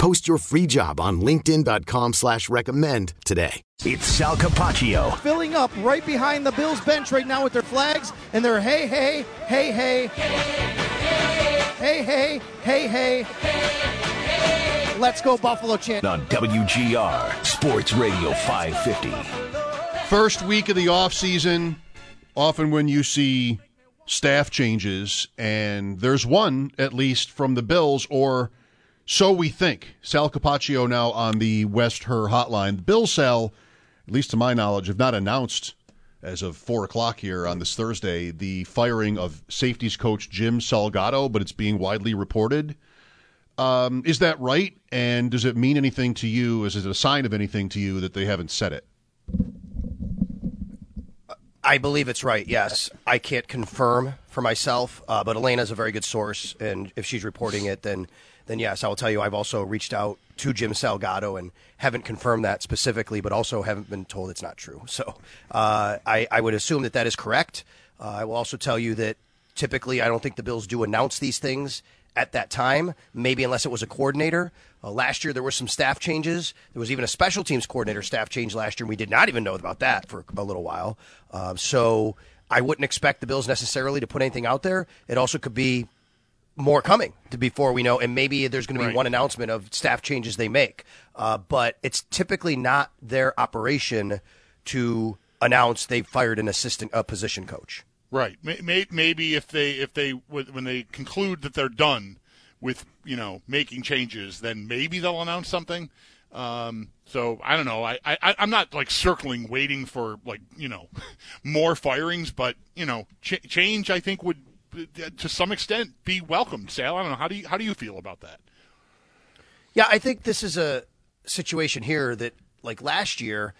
Post your free job on LinkedIn.com slash recommend today. It's Sal Capaccio. Filling up right behind the Bills bench right now with their flags and their hey, hey, hey, hey. Hey, hey, hey, hey. hey. Let's go Buffalo chant. On WGR, Sports Radio 550. First week of the offseason, often when you see staff changes, and there's one, at least, from the Bills or – so we think. Sal Capaccio now on the West Her hotline. The Bills, Sal, at least to my knowledge, have not announced as of four o'clock here on this Thursday the firing of safeties coach Jim Salgado, but it's being widely reported. Um, is that right? And does it mean anything to you? Is it a sign of anything to you that they haven't said it? I believe it's right. Yes, I can't confirm for myself, uh, but Alaina's a very good source, and if she's reporting it, then then yes, I will tell you. I've also reached out to Jim Salgado and haven't confirmed that specifically, but also haven't been told it's not true. So uh, I, I would assume that that is correct. Uh, I will also tell you that typically I don't think the Bills do announce these things at that time, maybe unless it was a coordinator. Uh, last year, there were some staff changes. There was even a special teams coordinator staff change last year, and we did not even know about that for a little while. Uh, so I wouldn't expect the Bills necessarily to put anything out there. It also could be more coming to before we know, and maybe there's going to be right. one announcement of staff changes they make. Uh, but it's typically not their operation to announce they've fired an assistant, a position coach. Right. Maybe if they if they when they conclude that they're done with you know making changes, then maybe they'll announce something. Um, so I don't know. I, I I'm not like circling, waiting for like you know more firings, but you know ch- change I think would to some extent be welcomed. Sal, I don't know. How do you how do you feel about that? Yeah, I think this is a situation here that like last year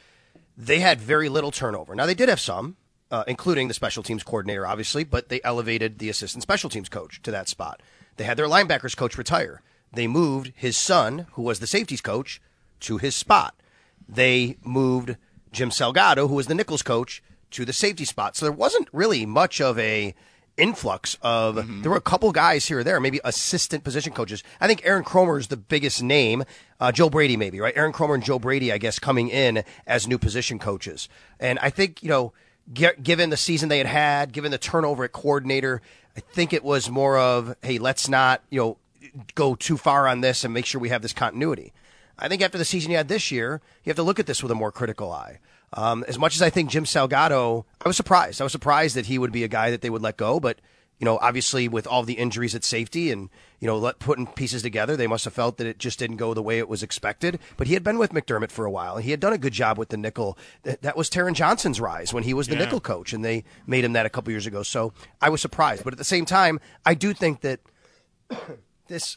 they had very little turnover. Now they did have some uh, including the special teams coordinator, obviously, but they elevated the assistant special teams coach to that spot. They had their linebackers coach retire. They moved his son, who was the safeties coach, to his spot. They moved Jim Salgado, who was the nickels coach, to the safety spot. So there wasn't really much of a influx of mm-hmm. there were a couple guys here or there, maybe assistant position coaches. I think Aaron Kromer is the biggest name. Uh, Joe Brady, maybe right? Aaron Kromer and Joe Brady, I guess, coming in as new position coaches. And I think you know given the season they had had, given the turnover at coordinator, I think it was more of, hey, let's not, you know, go too far on this and make sure we have this continuity. I think after the season you had this year, you have to look at this with a more critical eye. Um, as much as I think Jim Salgado, I was surprised. I was surprised that he would be a guy that they would let go, but you know, obviously with all the injuries at safety and, you know, let, putting pieces together, they must have felt that it just didn't go the way it was expected. But he had been with McDermott for a while and he had done a good job with the nickel. That, that was Taron Johnson's rise when he was the yeah. nickel coach and they made him that a couple years ago. So I was surprised. But at the same time, I do think that this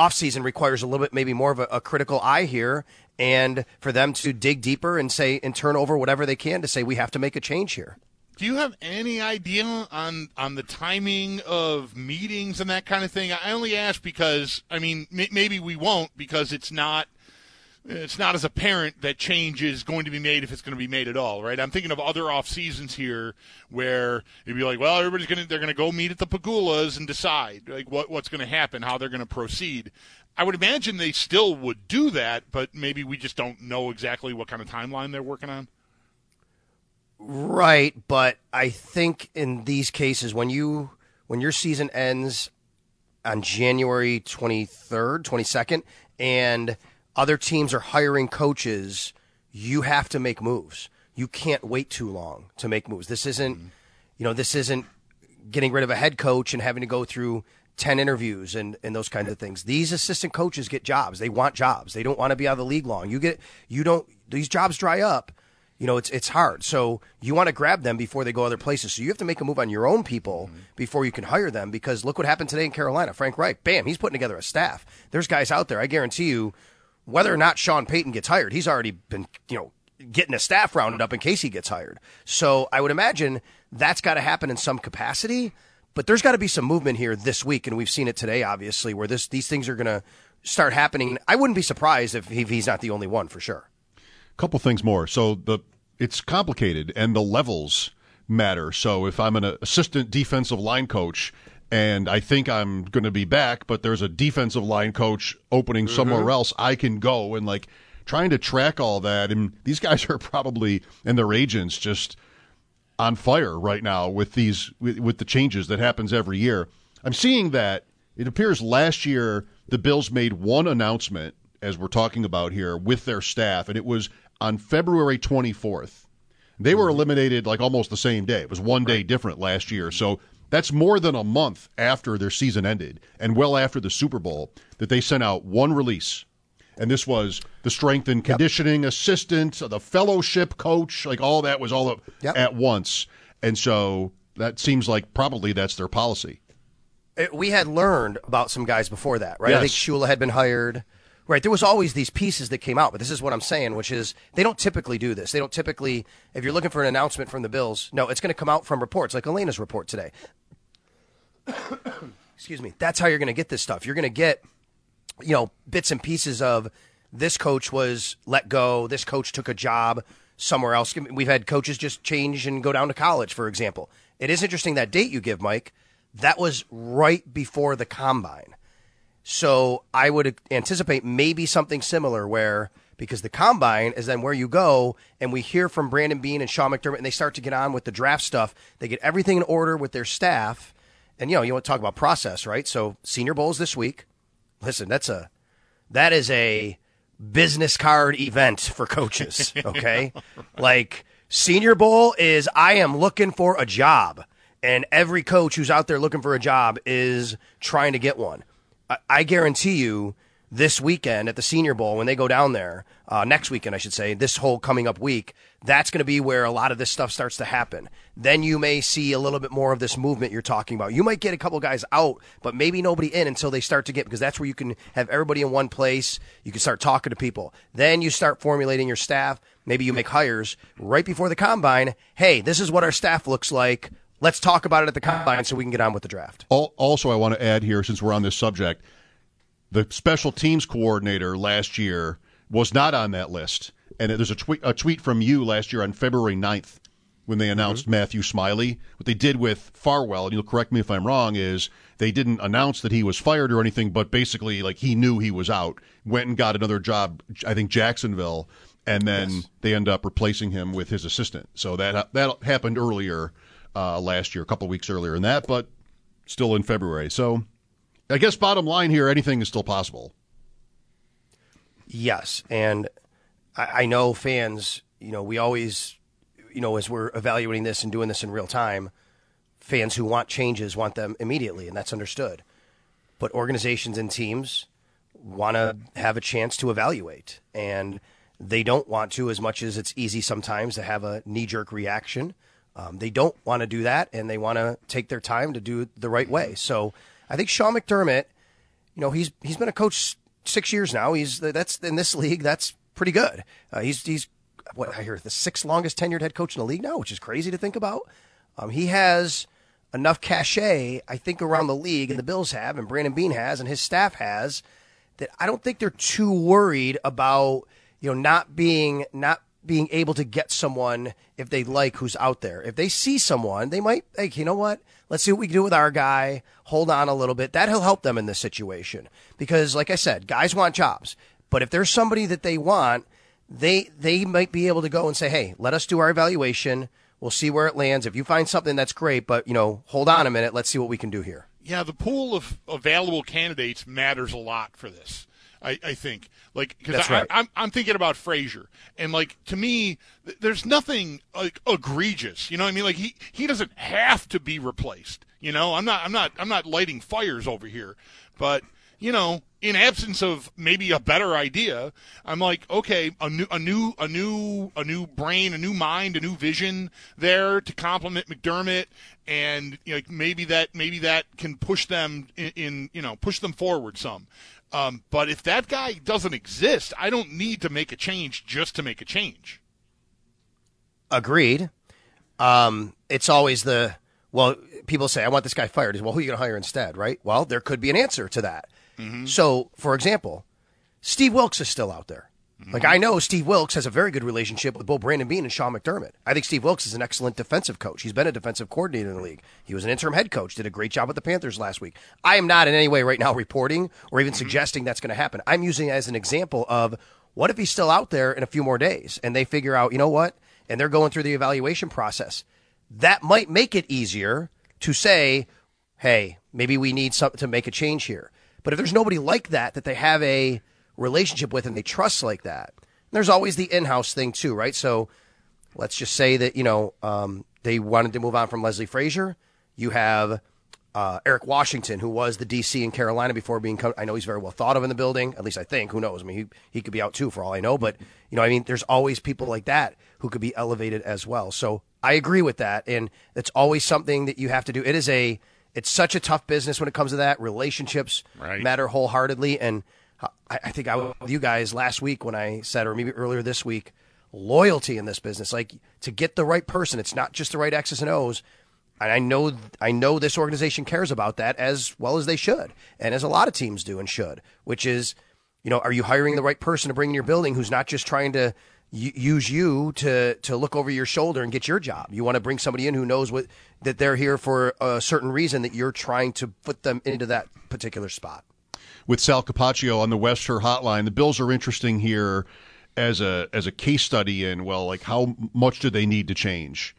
offseason requires a little bit maybe more of a, a critical eye here and for them to dig deeper and say and turn over whatever they can to say we have to make a change here. Do you have any idea on on the timing of meetings and that kind of thing? I only ask because I mean m- maybe we won't because it's not it's not as apparent that change is going to be made if it's going to be made at all, right? I'm thinking of other off seasons here where it'd be like, well, everybody's going to they're going to go meet at the Pegulas and decide like what what's going to happen, how they're going to proceed. I would imagine they still would do that, but maybe we just don't know exactly what kind of timeline they're working on. Right, but I think in these cases when you when your season ends on January 23rd, 22nd and other teams are hiring coaches, you have to make moves. you can't wait too long to make moves. This isn't, you know, this isn't getting rid of a head coach and having to go through 10 interviews and, and those kinds of things. These assistant coaches get jobs. They want jobs. They don't want to be out of the league long. You get, you don't, these jobs dry up. You know, it's, it's hard. So you want to grab them before they go other places. So you have to make a move on your own people before you can hire them because look what happened today in Carolina. Frank Reich, bam, he's putting together a staff. There's guys out there. I guarantee you, whether or not Sean Payton gets hired, he's already been, you know, getting a staff rounded up in case he gets hired. So I would imagine that's got to happen in some capacity. But there's got to be some movement here this week, and we've seen it today, obviously, where this these things are going to start happening. I wouldn't be surprised if, if he's not the only one for sure. A couple things more. So the it's complicated and the levels matter. So if I'm an assistant defensive line coach and I think I'm going to be back, but there's a defensive line coach opening mm-hmm. somewhere else, I can go and like trying to track all that. And these guys are probably and their agents just on fire right now with these with, with the changes that happens every year. I'm seeing that it appears last year the Bills made one announcement as we're talking about here with their staff and it was on February 24th. They were mm-hmm. eliminated like almost the same day. It was one day different last year. So that's more than a month after their season ended and well after the Super Bowl that they sent out one release. And this was the strength and conditioning assistant, the fellowship coach, like all that was all up Yep. at once. And so that seems like probably that's their policy. It- we had learned about some guys before that, right? I think Shula had been hired. Right. There was always these pieces that came out, but this is what I'm saying, which is they don't typically do this. They don't typically, if you're looking for an announcement from the Bills, no, it's going to come out from reports like Alaina's report today. Excuse me. That's how you're going to get this stuff. You're going to get, you know, bits and pieces of this coach was let go, this coach took a job somewhere else. We've had coaches just change and go down to college, for example. It is interesting that date you give, Mike. That was right before the combine. So I would anticipate maybe something similar where because the combine is then where you go and we hear from Brandon Beane and Sean McDermott and they start to get on with the draft stuff. They get everything in order with their staff. And you know, you want to talk about process, right? So senior bowls this week. Listen, that's a that is a business card event for coaches, okay? Like senior bowl is I am looking for a job. And every coach who's out there looking for a job is trying to get one. I, I guarantee you this weekend at the Senior Bowl, when they go down there, uh, next weekend, I should say, this whole coming up week, that's going to be where a lot of this stuff starts to happen. Then you may see a little bit more of this movement you're talking about. You might get a couple guys out, but maybe nobody in until they start to get, because that's where you can have everybody in one place. You can start talking to people. Then you start formulating your staff. Maybe you make hires right before the combine. Hey, this is what our staff looks like. Let's talk about it at the combine so we can get on with the draft. Also, I want to add here, since we're on this subject, the special teams coordinator last year was not on that list. And there's a tweet, a tweet from you last year on February 9th when they announced mm-hmm. Matthew Smiley. What they did with Farwell, and you'll correct me if I'm wrong, is they didn't announce that he was fired or anything, but basically, like, he knew he was out, went and got another job, I think Jacksonville, and then they end up replacing him with his assistant. So that, that happened earlier uh, last year, a couple weeks earlier than that, but still in February. So I guess bottom line here, anything is still possible. Yes, and I, I know fans. You know, we always, you know, as we're evaluating this and doing this in real time, fans who want changes want them immediately, and that's understood. But organizations and teams want to have a chance to evaluate, and they don't want to as much as it's easy sometimes to have a knee jerk reaction. Um, they don't want to do that, and they want to take their time to do it the right way. So I think Sean McDermott, you know, he's he's been a coach six years now. He's that's in this league. That's pretty good. Uh, he's he's what I hear the sixth longest tenured head coach in the league now, which is crazy to think about. Um, he has enough cachet, I think, around the league, and the Bills have, and Brandon Beane has, and his staff has, that I don't think they're too worried about you know not being not being able to get someone if they like who's out there. If they see someone, they might like, you know what? Let's see what we can do with our guy. Hold on a little bit. That'll help them in this situation. Because like I said, guys want jobs. But if there's somebody that they want, they they might be able to go and say, "Hey, let us do our evaluation. We'll see where it lands. If you find something that's great, but you know, hold on a minute. Let's see what we can do here." Yeah, the pool of available candidates matters a lot for this. I, I think like because right. I'm I'm thinking about Frazier and like to me th- there's nothing like egregious. You know what I mean? Like he he doesn't have to be replaced. You know I'm not I'm not I'm not lighting fires over here, but you know in absence of maybe a better idea, I'm like okay a new a new a new a new brain, a new mind, a new vision there to complement McDermott and you know, maybe that maybe that can push them in, in you know push them forward some. Um, but if that guy doesn't exist, I don't need to make a change just to make a change. Agreed. Um, it's always the well. People say, "I want this guy fired." Well, who are you going to hire instead? Right. Well, there could be an answer to that. So, for example, Steve Wilks is still out there. Like I know Steve Wilks has a very good relationship with both Brandon Beane and Sean McDermott. I think Steve Wilks is an excellent defensive coach. He's been a defensive coordinator in the league. He was an interim head coach, did a great job with the Panthers last week. I am not in any way right now reporting or even mm-hmm. suggesting that's going to happen. I'm using it as an example of what if he's still out there in a few more days and they figure out, you know what? And they're going through the evaluation process. That might make it easier to say, hey, maybe we need something to make a change here. But if there's nobody like that that they have a relationship with and they trust like that, there's always the in-house thing too, right? So let's just say that you know um, they wanted to move on from Leslie Frazier. You have uh, Eric Washington, who was the DC in Carolina before being. Co- I know he's very well thought of in the building. At least I think. Who knows? I mean, he he could be out too for all I know. But you know, I mean, there's always people like that who could be elevated as well. So I agree with that, and it's always something that you have to do. It is a it's such a tough business when it comes to that. Relationships Right. matter wholeheartedly, and I, I think I was with you guys last week when I said, or maybe earlier this week, loyalty in this business, like to get the right person. It's not just the right X's and O's. And I know, I know this organization cares about that as well as they should, and as a lot of teams do and should. Which is, you know, are you hiring the right person to bring in your building who's not just trying to use you to to look over your shoulder and get your job? You want to bring somebody in who knows what that they're here for a certain reason that you're trying to put them into that particular spot. With Sal Capaccio on the Wester Hotline. The Bills are interesting here as a as a case study in well, like how much do they need to change?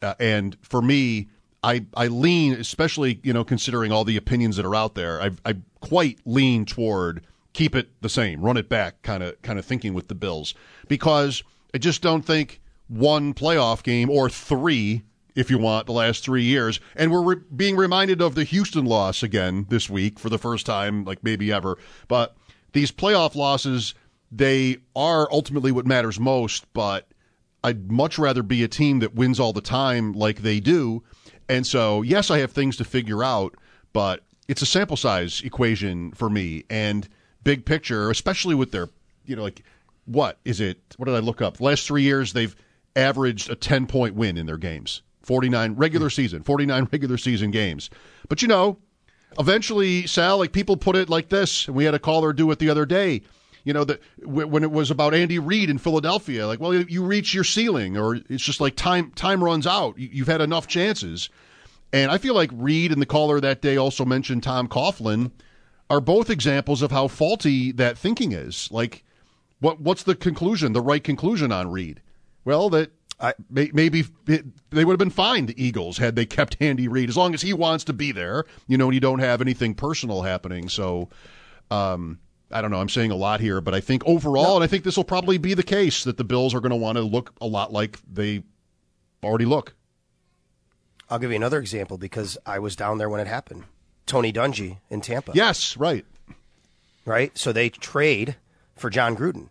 Uh, and for me, I I lean, especially you know considering all the opinions that are out there, I I quite lean toward keep it the same, run it back, kind of kind of thinking with the Bills because I just don't think one playoff game or three if you want, the last three years. And we're re- being reminded of the Houston loss again this week for the first time, like maybe ever. But these playoff losses, they are ultimately what matters most. But I'd much rather be a team that wins all the time like they do. And so, yes, I have things to figure out, but it's a sample size equation for me. And big picture, especially with their, you know, like, what is it? What did I look up? The last three years, they've averaged a 10 point win in their games. 49 regular hmm. season, 49 regular season games. But you know, eventually, Sal, like people put it like this, and we had a caller do it the other day. You know that w- when it was about Andy Reid in Philadelphia, like, well, you reach your ceiling, or it's just like time time runs out. You- You've had enough chances, and I feel like Reid and the caller that day also mentioned Tom Coughlin are both examples of how faulty that thinking is. Like, what what's the conclusion? The right conclusion on Reid? Well, that I, may, maybe it, they would have been fine. The Eagles had they kept Andy Reid as long as he wants to be there. You know, and you don't have anything personal happening. So, um, I don't know. I'm saying a lot here, but I think overall, and I think this will probably be the case that the Bills are going to want to look a lot like they already look. I'll give you another example because I was down there when it happened. Tony Dungy in Tampa. Yes, right. Right? So they trade for Jon Gruden.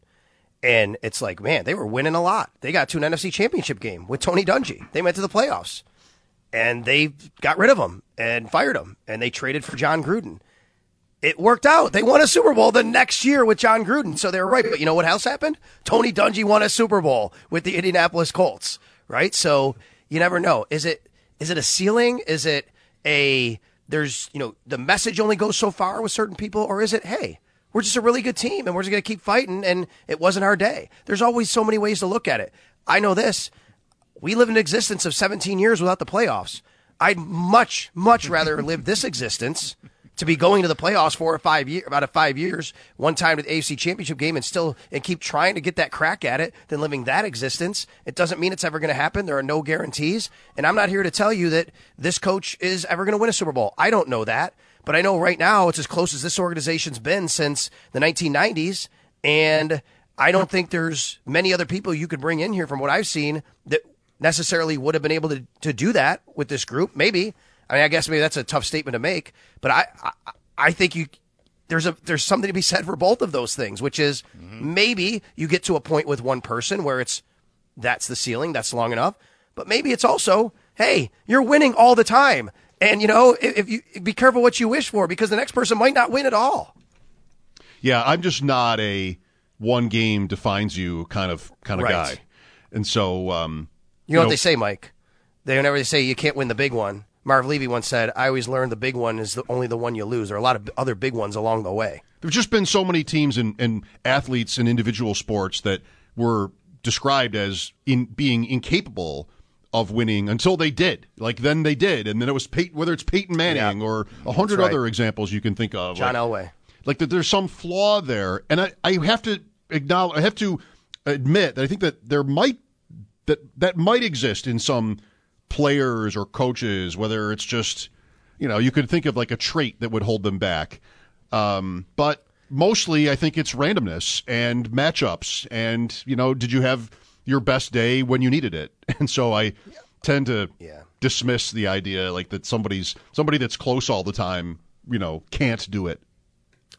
And it's like, man, they were winning a lot. They got to an NFC championship game with Tony Dungy. They went to the playoffs. And they got rid of him and fired him. And they traded for Jon Gruden. It worked out. They won a Super Bowl the next year with Jon Gruden. So they were right. But you know what else happened? Tony Dungy won a Super Bowl with the Indianapolis Colts. Right? So you never know. Is it is it a ceiling? Is it a there's you know the message only goes so far with certain people, or is it hey we're just a really good team and we're just going to keep fighting and it wasn't our day. There's always so many ways to look at it. I know this. We live in an existence of 17 years without the playoffs. I'd much, much rather live this existence to be going to the playoffs four or five years, about a five years, one time to the AFC championship game and still, and keep trying to get that crack at it than living that existence. It doesn't mean it's ever going to happen. There are no guarantees. And I'm not here to tell you that this coach is ever going to win a Super Bowl. I don't know that. But I know right now it's as close as this organization's been since the 1990s, and I don't think there's many other people you could bring in here from what I've seen that necessarily would have been able to, to do that with this group. Maybe. I mean, I guess maybe that's a tough statement to make, but I, I, I think you there's a there's something to be said for both of those things, which is mm-hmm. maybe you get to a point with one person where it's that's the ceiling, that's long enough, but maybe it's also hey, you're winning all the time, and you know if, you be careful what you wish for because the next person might not win at all. Yeah, I'm just not a one game defines you kind of kind of Right. guy, and so um, You know what they say, Mike? They whenever they say you can't win the big one. Marv Levy once said, "I always learned the big one is the only the one you lose. There are a lot of other big ones along the way." There's just been so many teams and, and athletes in individual sports that were described as in being incapable of winning until they did. Like then they did, and then it was Peyton, whether it's Peyton Manning Yeah. or a hundred right. other examples you can think of. John like, Elway. like that there's some flaw there and I, I have to acknowledge i have to admit that i think that there might that that might exist in some players or coaches whether it's just you know you could think of like a trait that would hold them back um, but mostly i think it's randomness and matchups and you know did you have your best day when you needed it and so i tend to Yeah. dismiss the idea like that somebody's somebody that's close all the time you know can't do it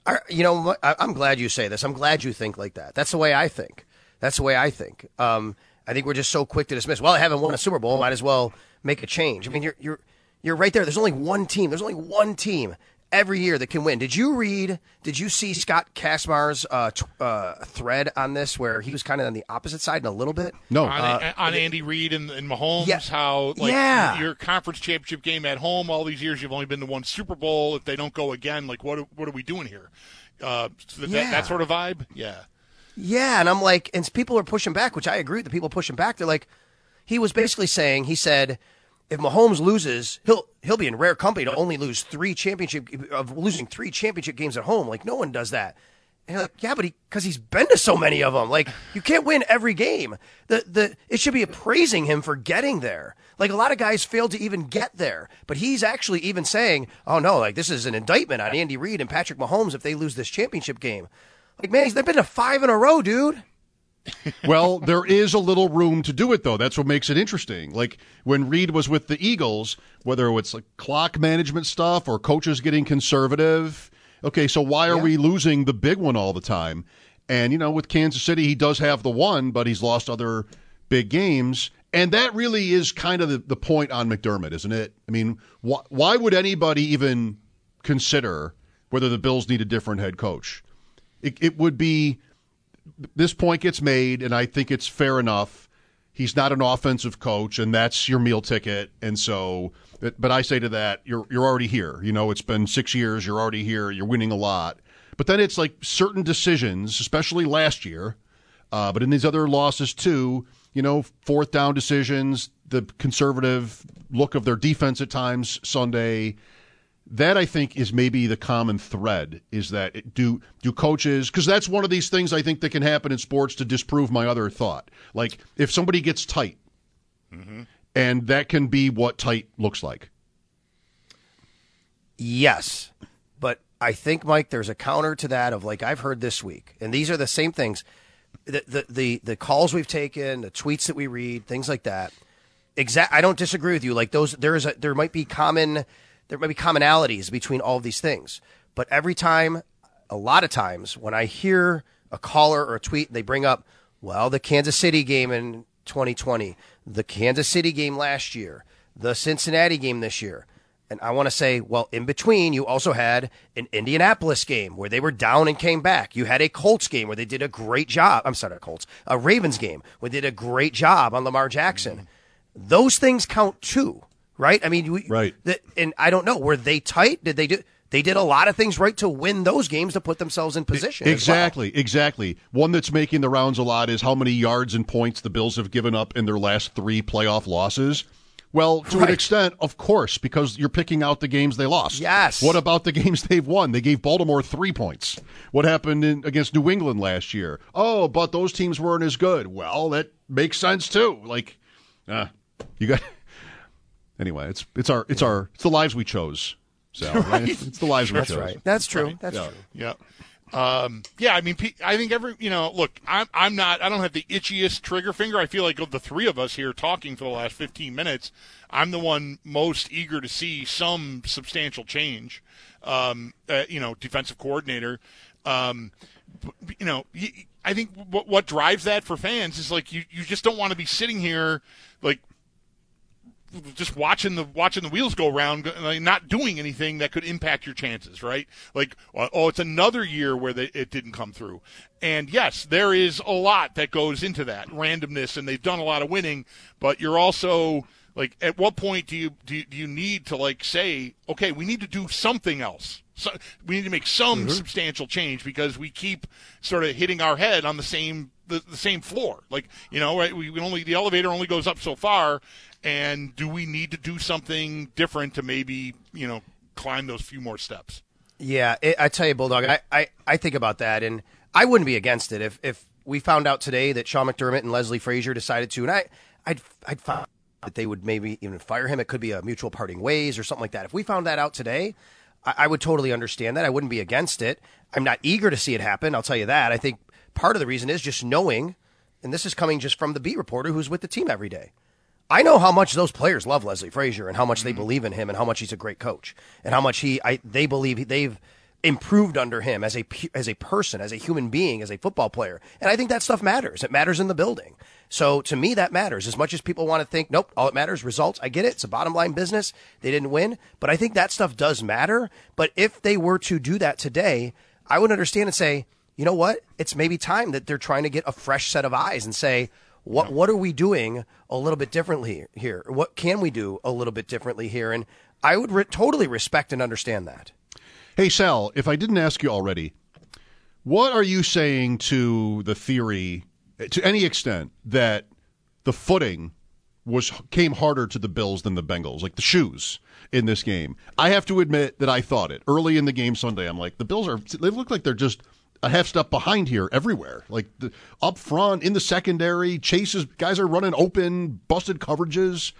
I, you know, I'm glad you say this. I'm glad you think like that. That's the way I think. That's the way I think. Um, I think we're just so quick to dismiss. Well, I haven't won a Super Bowl. Might as well make a change. I mean, you're you're you're right there. There's only one team. There's only one team every year that can win. Did you read? Did you see Scott Kacsmar's uh, t- uh, thread on this, where he was kind of on the opposite side in a little bit? no on, on Andy Reid and, and Mahomes, Uh, Yeah. how like Yeah. your conference championship game at home all these years you've only been to one Super Bowl. If they don't go again, like what are- what are we doing here? Uh, so that, Yeah. that sort of vibe, yeah. Yeah, and I'm like, and people are pushing back, which I agree. with The people pushing back, they're like, he was basically saying, he said, if Mahomes loses, he'll he'll be in rare company to only lose three championship of losing three championship games at home. Like no one does that. And you're like, yeah, but he because he's been to so many of them. Like you can't win every game. The the it should be appraising him for getting there. Like a lot of guys failed to even get there, but he's actually even saying, "Oh no, like this is an indictment on Andy Reid and Patrick Mahomes if they lose this championship game." Like man, they've been to five in a row, dude. well, there is a little room to do it, though. That's what makes it interesting. Like when Reid was with the Eagles, whether it's like clock management stuff or coaches getting conservative. Okay, so why are we losing the big one all the time? And, you know, with Kansas City, he does have the one, but he's lost other big games. And that really is kind of the, the point on McDermott, isn't it? I mean, wh- why would anybody even consider whether the Bills need a different head coach? It, it would be this point gets made, and I think it's fair enough. He's not an offensive coach, and that's your meal ticket. And so, but, I say to that, you're you're already here. You know, it's been six years. You're already here. You're winning a lot. But then it's like certain decisions, especially last year, uh, but in these other losses too. You know, fourth down decisions, the conservative look of their defense at times Sunday that I think is maybe the common thread is that it, do do coaches because that's one of these things I think that can happen in sports to disprove my other thought. Like if somebody gets tight, mm-hmm. and that can be what tight looks like. Yes. But I think, Mike, there's a counter to that of like I've heard this week, and these are the same things. The the the, the calls we've taken, the tweets that we read, things like that. Exact. I don't disagree with you. Like those, there is a there might be common, there might be commonalities between all of these things. But every time, a lot of times, when I hear a caller or a tweet, they bring up, well, the Kansas City game in 2020, the Kansas City game last year, the Cincinnati game this year. And I want to say, well, in between, you also had an Indianapolis game where they were down and came back. You had a Colts game where they did a great job. I'm sorry, a Colts, a Ravens game where they did a great job on Lamar Jackson. Mm-hmm. Those things count too, right? I mean, we, Right. The, and I don't know, were they tight? Did they do? They did a lot of things right to win those games to put themselves in position. as well. Exactly, exactly. One that's making the rounds a lot is how many yards and points the Bills have given up in their last three playoff losses. Well, to an extent, of course, because you're picking out the games they lost. Yes. What about the games they've won? They gave Baltimore three points. What happened in, against New England last year? Oh, but those teams weren't as good. Well, that makes sense too. Like, uh, you got. Anyway, it's it's our it's our it's the lives we chose. Sal. Right? It's the lives we That's chose. right. That's true. That's Yeah. true. Yeah. Um, yeah, I mean, I think every, you know, look, I'm, I'm not, I don't have the itchiest trigger finger. I feel like of the three of us here talking for the last 15 minutes, I'm the one most eager to see some substantial change. Um, uh, you know, defensive coordinator. Um, you know, I think what, what drives that for fans is like you, you just don't want to be sitting here like just watching the watching the wheels go around, like, not doing anything that could impact your chances, right? Like, uh, oh, it's another year where they, it didn't come through. And yes, there is a lot that goes into that randomness, and they've done a lot of winning. But you're also like, at what point do you do you, do you need to like say, okay, we need to do something else? So we need to make some mm-hmm. substantial change because we keep sort of hitting our head on the same the, the same floor. Like you know, right? We, only the elevator only goes up so far, and do we need to do something different to maybe you know climb those few more steps? Yeah, it, I tell you, Bulldog, I, I, I think about that, and I wouldn't be against it if, if we found out today that Sean McDermott and Leslie Frazier decided to, and I, I'd, I'd find that they would maybe even fire him. It could be a mutual parting ways or something like that. If we found that out today, I, I would totally understand that. I wouldn't be against it. I'm not eager to see it happen. I'll tell you that. I think part of the reason is just knowing, and this is coming just from the beat reporter who's with the team every day. I know how much those players love Leslie Frazier and how much they mm-hmm. believe in him and how much he's a great coach and how much he I, they believe they've improved under him as a as a person, as a human being, as a football player. And I think that stuff matters. It matters in the building. So to me that matters as much as people want to think nope, all it matters results. I get it. It's a bottom line business. They didn't win, but I think that stuff does matter. But if they were to do that today, I would understand and say, "You know what? It's maybe time that they're trying to get a fresh set of eyes and say, what what are we doing a little bit differently here? What can we do a little bit differently here? And I would re- totally respect and understand that. Hey, Sal, if I didn't ask you already, what are you saying to the theory, to any extent, that the footing was came harder to the Bills than the Bengals, like the shoes in this game? I have to admit that I thought it early in the game Sunday. I'm like, the Bills are, they look like they're just a half step behind here everywhere. Like the, up front, in the secondary, chases, guys are running open, busted coverages.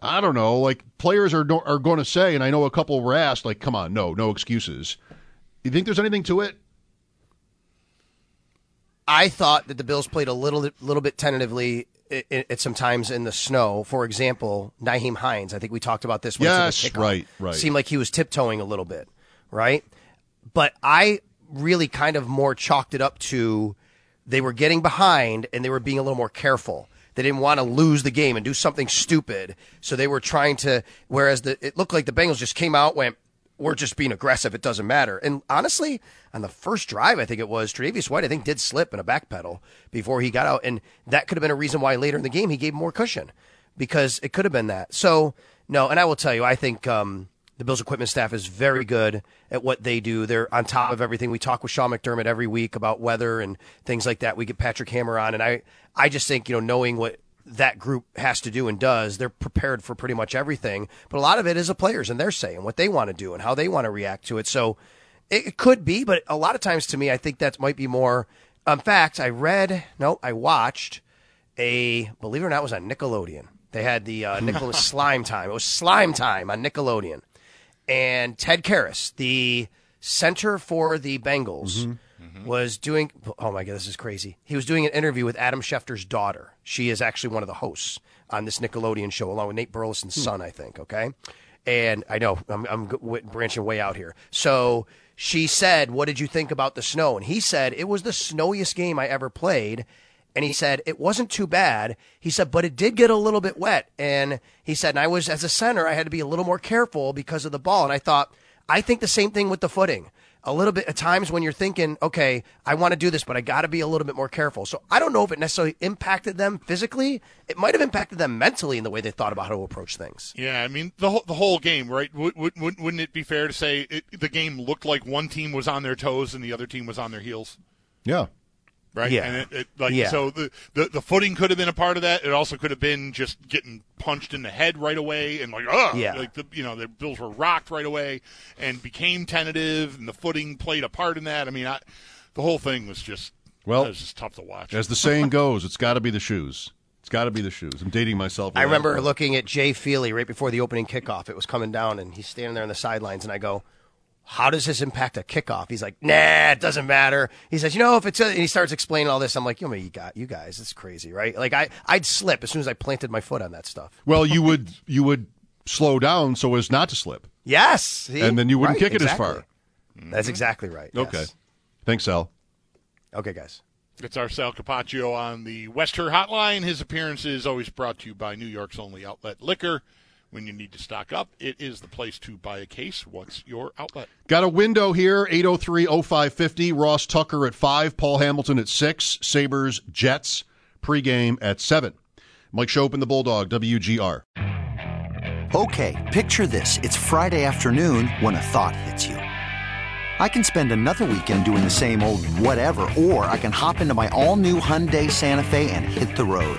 I don't know. Like players are are going to say, and I know a couple were asked, like, "Come on, no, no excuses." You think there's anything to it? I thought that the Bills played a little little bit tentatively at, at sometimes in the snow. For example, Nyheim Hines. I think we talked about this. Yes, right, right. Seemed like he was tiptoeing a little bit, right? But I really kind of more chalked it up to they were getting behind and they were being a little more careful. They didn't want to lose the game and do something stupid, so they were trying to. Whereas the, it looked like the Bengals just came out, went, "We're just being aggressive. It doesn't matter." And honestly, on the first drive, I think it was Tre'Davious White. I think did slip in a back pedal before he got out, and that could have been a reason why later in the game he gave more cushion because it could have been that. So no, and I will tell you, I think um, the Bills equipment staff is very good at what they do. They're on top of everything. We talk with Sean McDermott every week about weather and things like that. We get Patrick Hammer on, and I, I just think you know knowing what that group has to do and does, they're prepared for pretty much everything. But a lot of it is the players and they're saying what they want to do and how they want to react to it. So it, it could be, but a lot of times to me, I think that might be more. In fact, I read, no, I watched a, believe it or not, it was on Nickelodeon. They had the uh, Nicholas Slime Time. It was Slime Time on Nickelodeon. And Ted Karras, the center for the Bengals, mm-hmm. Mm-hmm. was doing. Oh my God, this is crazy. He was doing an interview with Adam Schefter's daughter. She is actually one of the hosts on this Nickelodeon show, along with Nate Burleson's hmm. son, I think. Okay, and I know I'm, I'm g- w- branching way out here. So she said, "What did you think about the snow?" And he said, "It was the snowiest game I ever played." And he said, it wasn't too bad. He said, but it did get a little bit wet. And he said, and I was, as a center, I had to be a little more careful because of the ball. And I thought, I think the same thing with the footing. A little bit at times when you're thinking, okay, I want to do this, but I got to be a little bit more careful. So I don't know if it necessarily impacted them physically. It might have impacted them mentally in the way they thought about how to approach things. Yeah, I mean the whole the whole game, right? Would, would, would, wouldn't it be fair to say it, the game looked like one team was on their toes and the other team was on their heels? Yeah. Right? Yeah. And it, it like Yeah. so the, the the footing could have been a part of that. It also could have been just getting punched in the head right away and like oh Yeah. like the you know the Bills were rocked right away and became tentative and the footing played a part in that. I mean, I, the whole thing was just Well, it was just tough to watch. As the saying goes, it's got to be the shoes. It's got to be the shoes. I'm dating myself. I remember looking at Jay Feely right before the opening kickoff. It was coming down, and he's standing there on the sidelines, and I go, "How does this impact a kickoff?" He's like, "Nah, it doesn't matter." He says, "You know, if it's," a, and he starts explaining all this. I'm like, "You know, you got you guys, it's crazy, right?" Like I, I'd slip as soon as I planted my foot on that stuff. Well, you would you would slow down so as not to slip, Yes, see? and then you wouldn't Right, kick it as exactly. far. That's exactly right. yes. Okay. Thanks, Al. Okay, guys. It's our Sal Capaccio on the Wester Hotline. His appearance is always brought to you by New York's only outlet liquor. When you need to stock up, it is the place to buy a case. What's your outlet? Got a window here, 803-0550. Ross Tucker at 5, Paul Hamilton at 6, Sabres, Jets, pregame at 7. Mike Schopp and the Bulldog, WGR. Okay, picture this. It's Friday afternoon when a thought hits you. I can spend another weekend doing the same old whatever, or I can hop into my all new Hyundai Santa Fe and hit the road.